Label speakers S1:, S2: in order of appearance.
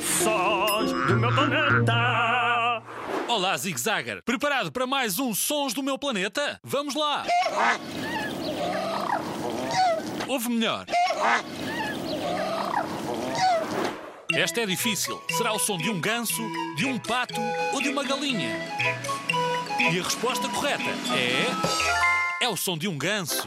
S1: Sons do meu planeta.
S2: Olá, Zig Zagger. Preparado para mais um Sons do Meu Planeta? Vamos lá! Ouve melhor. Esta é difícil. Será o som de um ganso, de um pato ou de uma galinha? E a resposta correta é. É o som de um ganso.